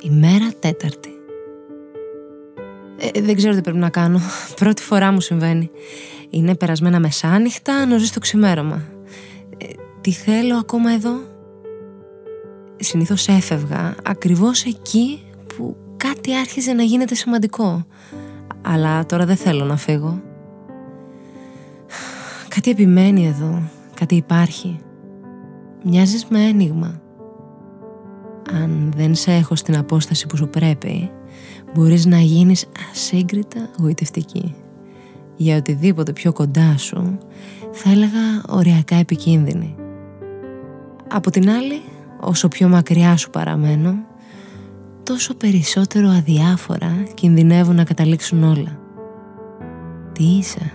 Ημέρα τέταρτη. Ε, δεν ξέρω τι πρέπει να κάνω. Πρώτη φορά μου συμβαίνει. Είναι περασμένα μεσάνυχτα, νωρίς το ξημέρωμα. Ε, τι θέλω ακόμα εδώ; Συνήθως έφευγα ακριβώς εκεί που κάτι άρχιζε να γίνεται σημαντικό. Αλλά τώρα δεν θέλω να φύγω. Κάτι επιμένει εδώ, κάτι υπάρχει. Μοιάζεις με ένιγμα. Αν δεν σε έχω στην απόσταση που σου πρέπει, μπορείς να γίνεις ασύγκριτα γοητευτική. Για οτιδήποτε πιο κοντά σου, θα έλεγα οριακά επικίνδυνη. Από την άλλη, όσο πιο μακριά σου παραμένω, τόσο περισσότερο αδιάφορα κινδυνεύουν να καταλήξουν όλα. Τι είσαι;